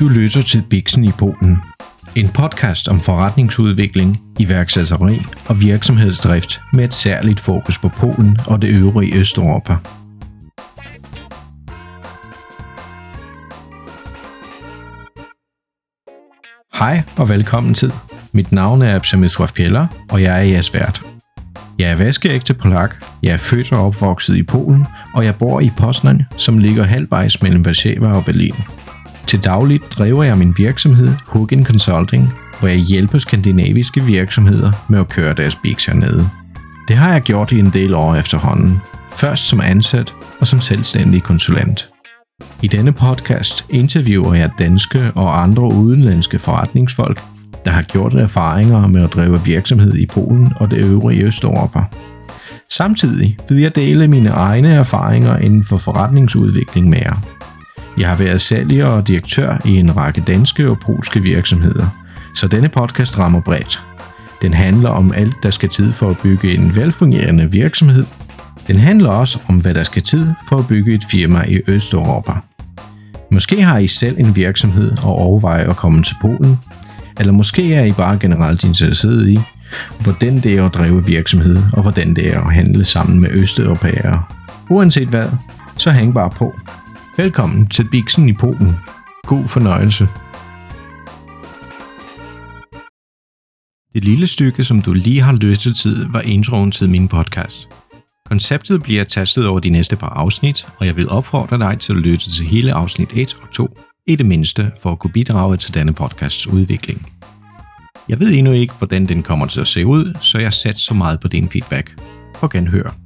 Du lytter til Bixen i Polen. En podcast om forretningsudvikling, iværksætteri og virksomhedsdrift med et særligt fokus på Polen og det øvrige Østeuropa. Hej og velkommen til. Mit navn er Absamit Pjeller, og jeg er jeres vært. Jeg er vaskeægte polak, jeg er født og opvokset i Polen, og jeg bor i Poznan, som ligger halvvejs mellem Warszawa og Berlin. Til dagligt driver jeg min virksomhed Hugin Consulting, hvor jeg hjælper skandinaviske virksomheder med at køre deres biks hernede. Det har jeg gjort i en del år efterhånden. Først som ansat og som selvstændig konsulent. I denne podcast interviewer jeg danske og andre udenlandske forretningsfolk, der har gjort erfaringer med at drive virksomhed i Polen og det øvrige Østeuropa. Samtidig vil jeg dele mine egne erfaringer inden for forretningsudvikling med jer. Jeg har været sælger og direktør i en række danske og polske virksomheder, så denne podcast rammer bredt. Den handler om alt, der skal tid for at bygge en velfungerende virksomhed. Den handler også om, hvad der skal tid for at bygge et firma i Østeuropa. Måske har I selv en virksomhed og overvejer at komme til Polen, eller måske er I bare generelt interesseret i, hvordan det er at drive virksomhed, og hvordan det er at handle sammen med østeuropæere. Uanset hvad, så hæng bare på. Velkommen til Bixen i Polen. God fornøjelse. Det lille stykke, som du lige har lyttet til, var introen til min podcast. Konceptet bliver tastet over de næste par afsnit, og jeg vil opfordre dig til at lytte til hele afsnit 1 og 2, i det mindste for at kunne bidrage til denne podcasts udvikling. Jeg ved endnu ikke, hvordan den kommer til at se ud, så jeg sætter så meget på din feedback. På genhør.